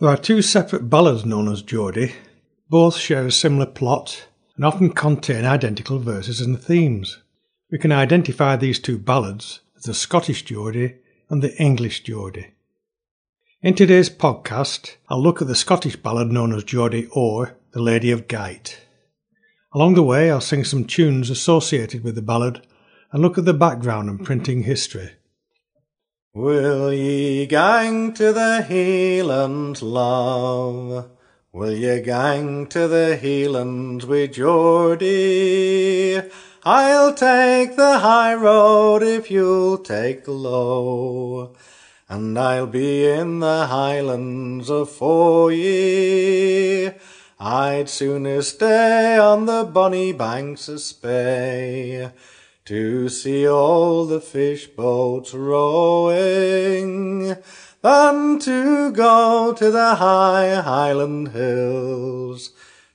There are two separate ballads known as Geordie. Both share a similar plot and often contain identical verses and themes. We can identify these two ballads as the Scottish Geordie and the English Geordie. In today's podcast, I'll look at the Scottish ballad known as Geordie or The Lady of Gight. Along the way, I'll sing some tunes associated with the ballad and look at the background and printing history. Will ye gang to the Hielands, love? Will ye gang to the Hielands with Geordie? I'll take the high road if you'll take the low, and I'll be in the Highlands afore ye. I'd sooner stay on the bonny banks of Spey to see all the fish boats rowing than to go to the high Highland hills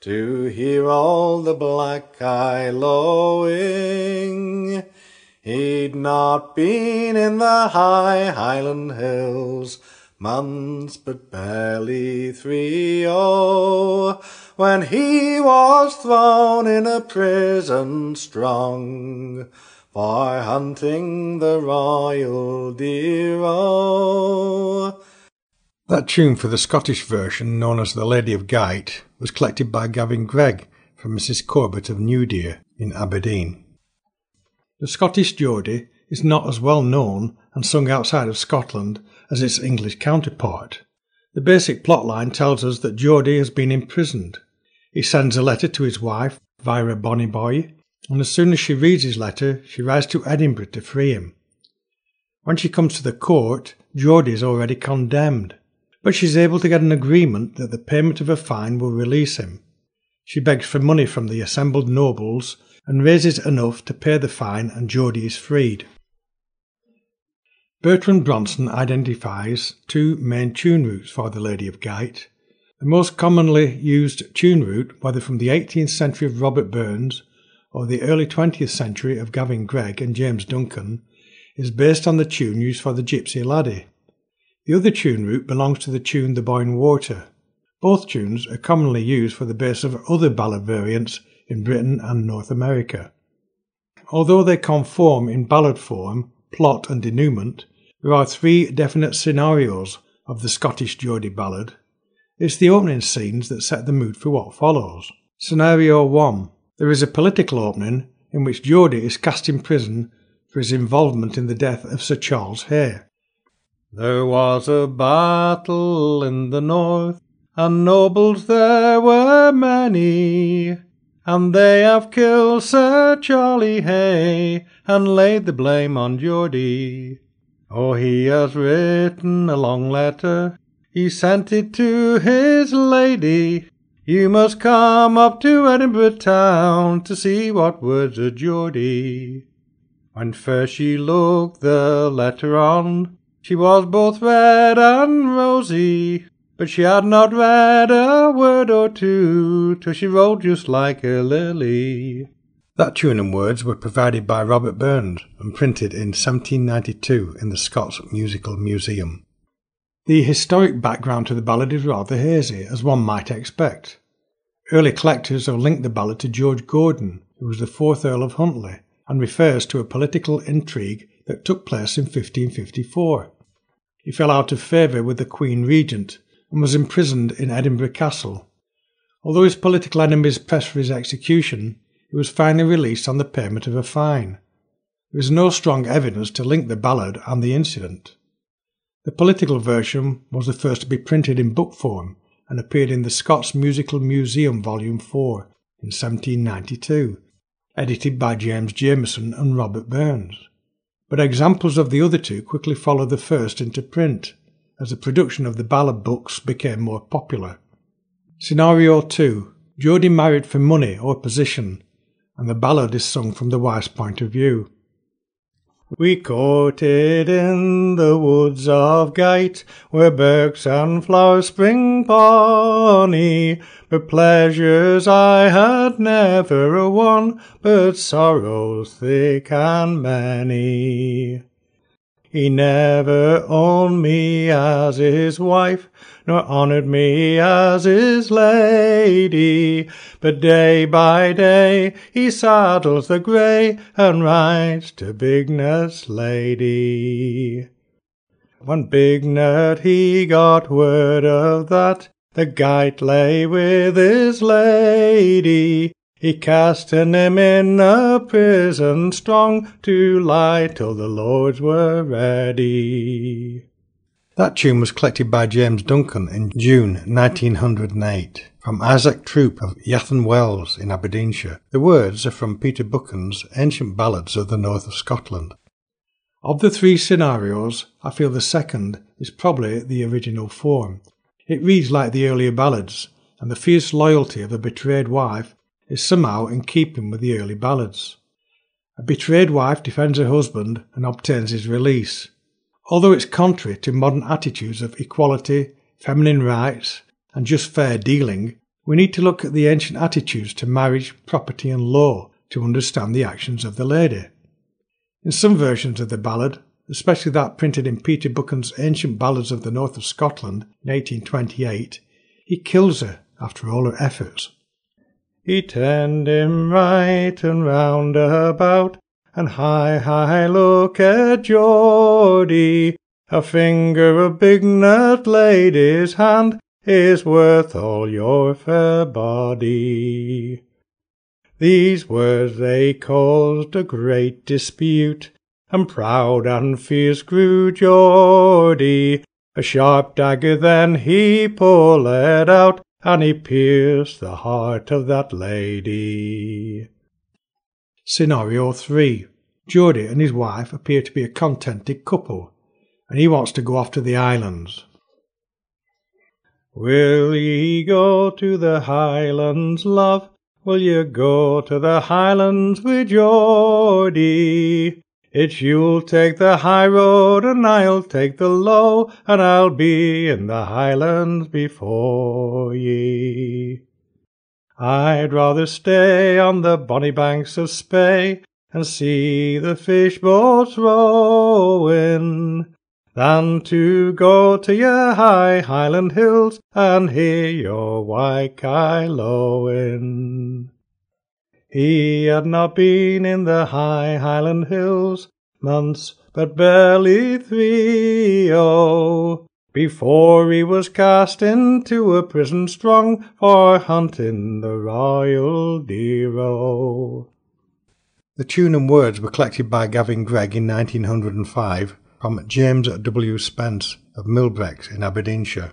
to hear all the black eye lowing. He'd not been in the high Highland hills months but barely three oh when he was thrown in a prison strong for hunting the royal deer oh. That tune for the Scottish version, known as The Lady of Gight, was collected by Gavin Greig from Mrs. Corbett of New Deer in Aberdeen. The Scottish Geordie is not as well known and sung outside of Scotland as its English counterpart. The basic plotline tells us that Geordie has been imprisoned. He sends a letter to his wife via a bonny boy, and as soon as she reads his letter, she rides to Edinburgh to free him. When she comes to the court, Geordie is already condemned, but she's able to get an agreement that the payment of a fine will release him. She begs for money from the assembled nobles and raises enough to pay the fine, and Geordie is freed. Bertrand Bronson identifies two main tune routes for the Lady of Gight. The most commonly used tune route, whether from the 18th century of Robert Burns or the early 20th century of Gavin Greig and James Duncan, is based on the tune used for the Gypsy Laddie. The other tune route belongs to the tune The Boyne Water. Both tunes are commonly used for the base of other ballad variants in Britain and North America. Although they conform in ballad form, plot, and denouement, there are three definite scenarios of the Scottish Geordie ballad. It's the opening scenes that set the mood for what follows. Scenario 1 There is a political opening in which Geordie is cast in prison for his involvement in the death of Sir Charles Hay. There was a battle in the north, and nobles there were many. And they have killed Sir Charlie Hay and laid the blame on Geordie. Oh, he has written a long letter, he sent it to his lady. You must come up to Edinburgh town to see what words are Geordie. When first she looked the letter on, she was both red and rosy. But she had not read a word or two till she wrote just like a lily. That tune and words were provided by Robert Burns and printed in 1792 in the Scots Musical Museum. The historic background to the ballad is rather hazy, as one might expect. Early collectors have linked the ballad to George Gordon, who was the fourth Earl of Huntly, and refers to a political intrigue that took place in 1554. He fell out of favour with the Queen Regent and was imprisoned in Edinburgh Castle. Although his political enemies pressed for his execution, he was finally released on the payment of a fine. There is no strong evidence to link the ballad and the incident. The political version was the first to be printed in book form and appeared in the Scots Musical Museum Volume 4 in 1792, edited by James Johnson and Robert Burns. But examples of the other two quickly followed the first into print as the production of the ballad books became more popular. Scenario 2 Geordie married for money or position, and the ballad is sung from the wife's point of view. We courted in the woods of Gight, where birks and flowers spring bonny, but pleasures I had never a one, but sorrows thick and many. He never owned me as his wife, nor honoured me as his lady. But day by day he saddles the grey and rides to Bignet's Lady. When Bignet he got word of that, the Gight lay with his lady. He cast him in a prison strong to lie till the lords were ready. That tune was collected by James Duncan in June 1908 from Isaac Troup of Ythan Wells in Aberdeenshire. The words are from Peter Buchan's Ancient Ballads of the North of Scotland. Of the three scenarios, I feel the second is probably the original form. It reads like the earlier ballads, and the fierce loyalty of a betrayed wife is somehow in keeping with the early ballads. A betrayed wife defends her husband and obtains his release. Although it's contrary to modern attitudes of equality, feminine rights, and just fair dealing, we need to look at the ancient attitudes to marriage, property, and law to understand the actions of the lady. In some versions of the ballad, especially that printed in Peter Buchan's Ancient Ballads of the North of Scotland in 1828, he kills her after all her efforts. He turned him right and round about, and high, high look at Geordie. A finger of Bignet lady's hand is worth all your fair body. These words they caused a great dispute, and proud and fierce grew Geordie. A sharp dagger then he pulled out, and he pierced the heart of that lady. Scenario 3. Geordie and his wife appear to be a contented couple, and he wants to go off to the islands. Will ye go to the Highlands, love? Will ye go to the Highlands with Geordie? It's you'll take the high road and I'll take the low, and I'll be in the Highlands before ye. I'd rather stay on the bonny banks of Spey and see the fish boats rowing than to go to your high Highland hills and hear your lowing. He had not been in the high Highland hills months, but barely three, oh, before he was cast into a prison strong for hunting the royal deer, oh. The tune and words were collected by Gavin Greig in 1905 from James W. Spence of Millbrex in Aberdeenshire.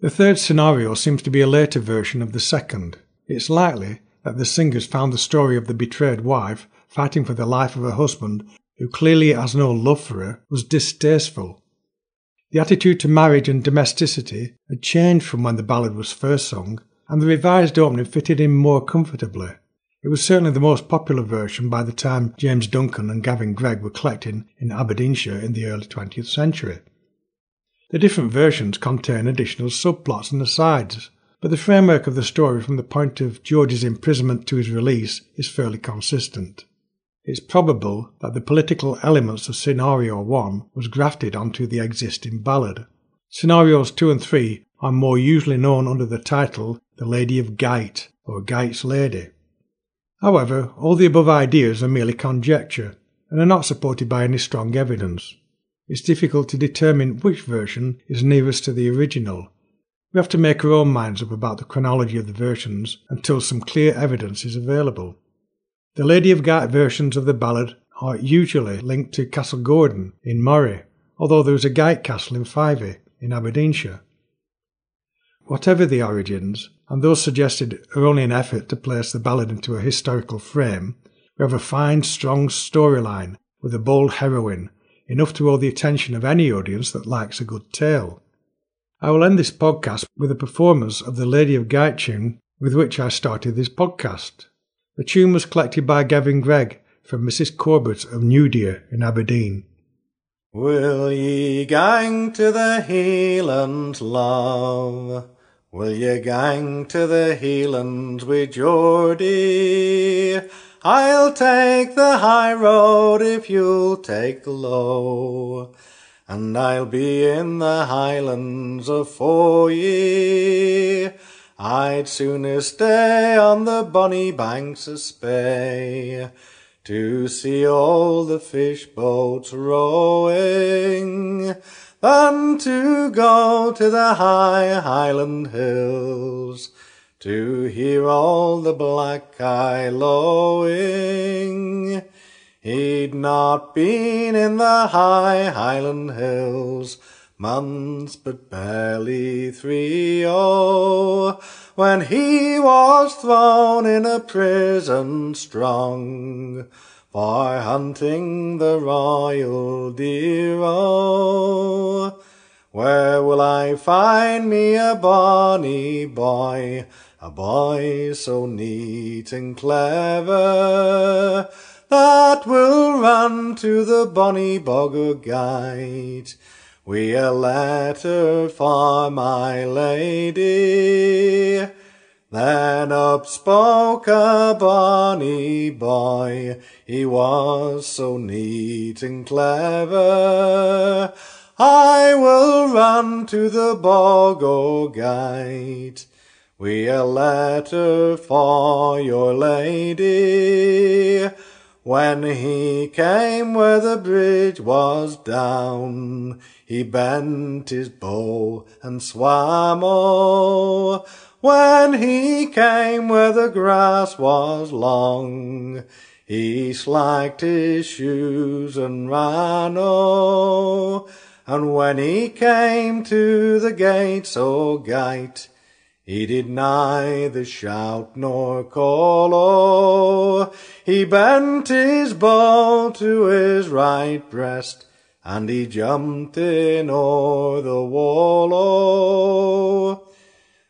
The third scenario seems to be a later version of the second. It's likely that the singers found the story of the betrayed wife fighting for the life of her husband, who clearly has no love for her, was distasteful. The attitude to marriage and domesticity had changed from when the ballad was first sung, and the revised opening fitted in more comfortably. It was certainly the most popular version by the time James Duncan and Gavin Greig were collecting in Aberdeenshire in the early 20th century. The different versions contain additional subplots and asides, but the framework of the story from the point of George's imprisonment to his release is fairly consistent. It's probable that the political elements of Scenario 1 was grafted onto the existing ballad. Scenarios 2 and 3 are more usually known under the title The Lady of Gight or Gight's Lady. However, all the above ideas are merely conjecture and are not supported by any strong evidence. It's difficult to determine which version is nearest to the original we have to make our own minds up about the chronology of the versions until some clear evidence is available. The Lady of Gight versions of the ballad are usually linked to Castle Gordon in Moray, although there is a Gight Castle in Fyvie in Aberdeenshire. Whatever the origins, and those suggested are only an effort to place the ballad into a historical frame, we have a fine, strong storyline with a bold heroine, enough to hold the attention of any audience that likes a good tale. I will end this podcast with a performance of the Lady of Gight tune with which I started this podcast. The tune was collected by Gavin Greig from Mrs. Corbett of New Deer in Aberdeen. Will ye gang to the Hielands, love? Will ye gang to the Hielands with Geordie? I'll take the high road if you'll take the low. And I'll be in the highlands afore ye. I'd sooner stay on the bonny banks of Spey to see all the fish boats rowing than to go to the high highland hills to hear all the black eye lowing. He'd not been in the high highland hills months but barely three oh when he was thrown in a prison strong for hunting the royal deer oh where will I find me a bonny boy a boy so neat and clever that will run to the bonny bog Gight we a letter for my lady. Then up spoke a bonny boy, he was so neat and clever. I will run to the bog Gight. We a letter for your lady. When he came where the bridge was down, he bent his bow and swam oh. When he came where the grass was long, he slacked his shoes and ran oh. And when he came to the gate so gate, he did neither shout nor call, oh, he bent his bow to his right breast, and he jumped in o'er the wall, oh.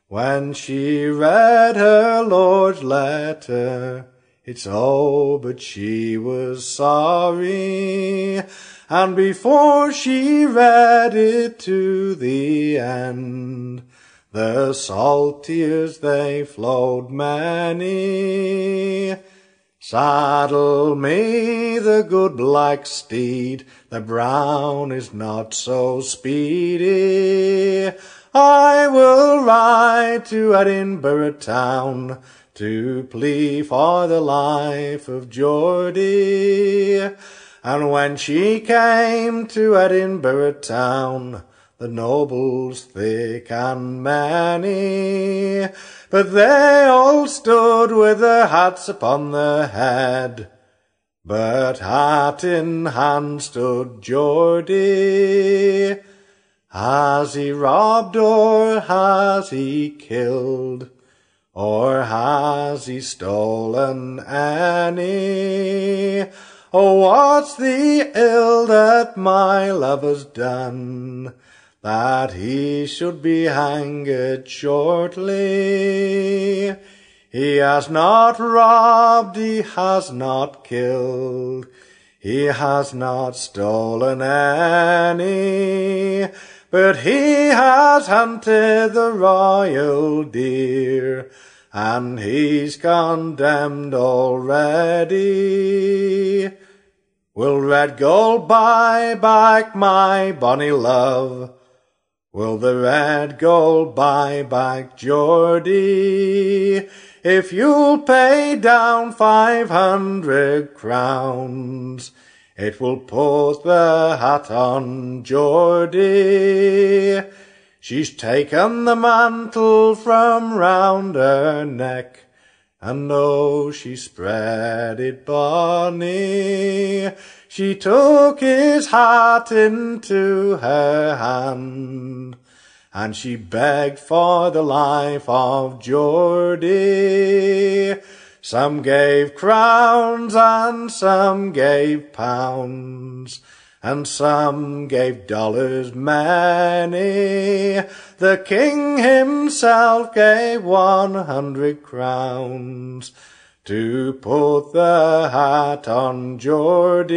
When she read her lord's letter, it's oh, but she was sorry, and before she read it to the end, the salt tears they flowed many. Saddle me the good black steed, the brown is not so speedy. I will ride to Edinburgh town to plea for the life of Geordie. And when she came to Edinburgh town, the nobles thick and many, but they all stood with their hats upon their head. But hat in hand stood Geordie. Has he robbed or has he killed? Or has he stolen any? Oh, what's the ill that my love has done? That he should be hanged shortly. He has not robbed, he has not killed, he has not stolen any, but he has hunted the royal deer, and he's condemned already. Will red gold buy back my bonny love? Will the red gold buy back Geordie? If you'll pay down five hundred crowns, it will put the hat on Geordie. She's taken the mantle from round her neck, and oh, she spread it bonny. She took his hat into her hand, and she begged for the life of Geordie. Some gave crowns and some gave pounds, and some gave dollars many. The king himself gave one hundred crowns to put the hat on Geordie.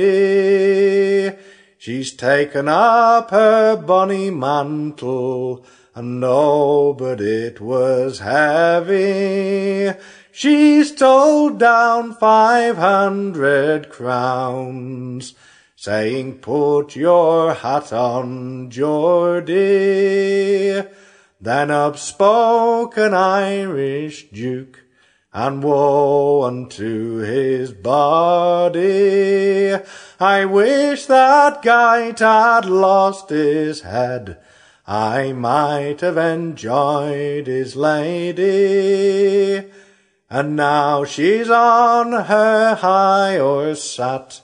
She's taken up her bonny mantle, and oh, but it was heavy. she stole down five hundred crowns, saying, Put your hat on, Geordie. Then up spoke an Irish duke, and woe unto his body. I wish that Gight had lost his head. I might have enjoyed his lady. And now she's on her high horse sat.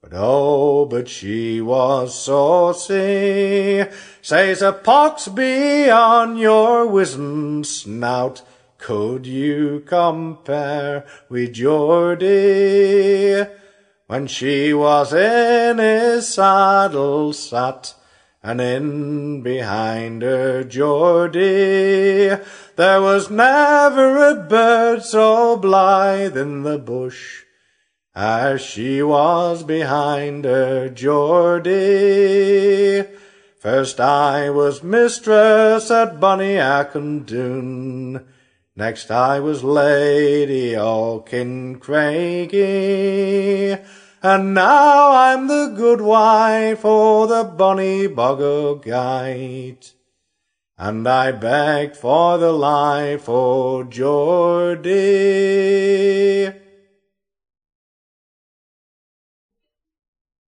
But oh, but she was saucy. Says a pox be on your wizen snout. Could you compare with Geordie? When she was in his saddle sat, and in behind her Geordie, there was never a bird so blithe in the bush as she was behind her Geordie. First I was mistress at Bonny Achondoon, next I was lady o' Craigie, and now I'm the good wife o' the bonny bog o' And I begged for the life o' Geordie.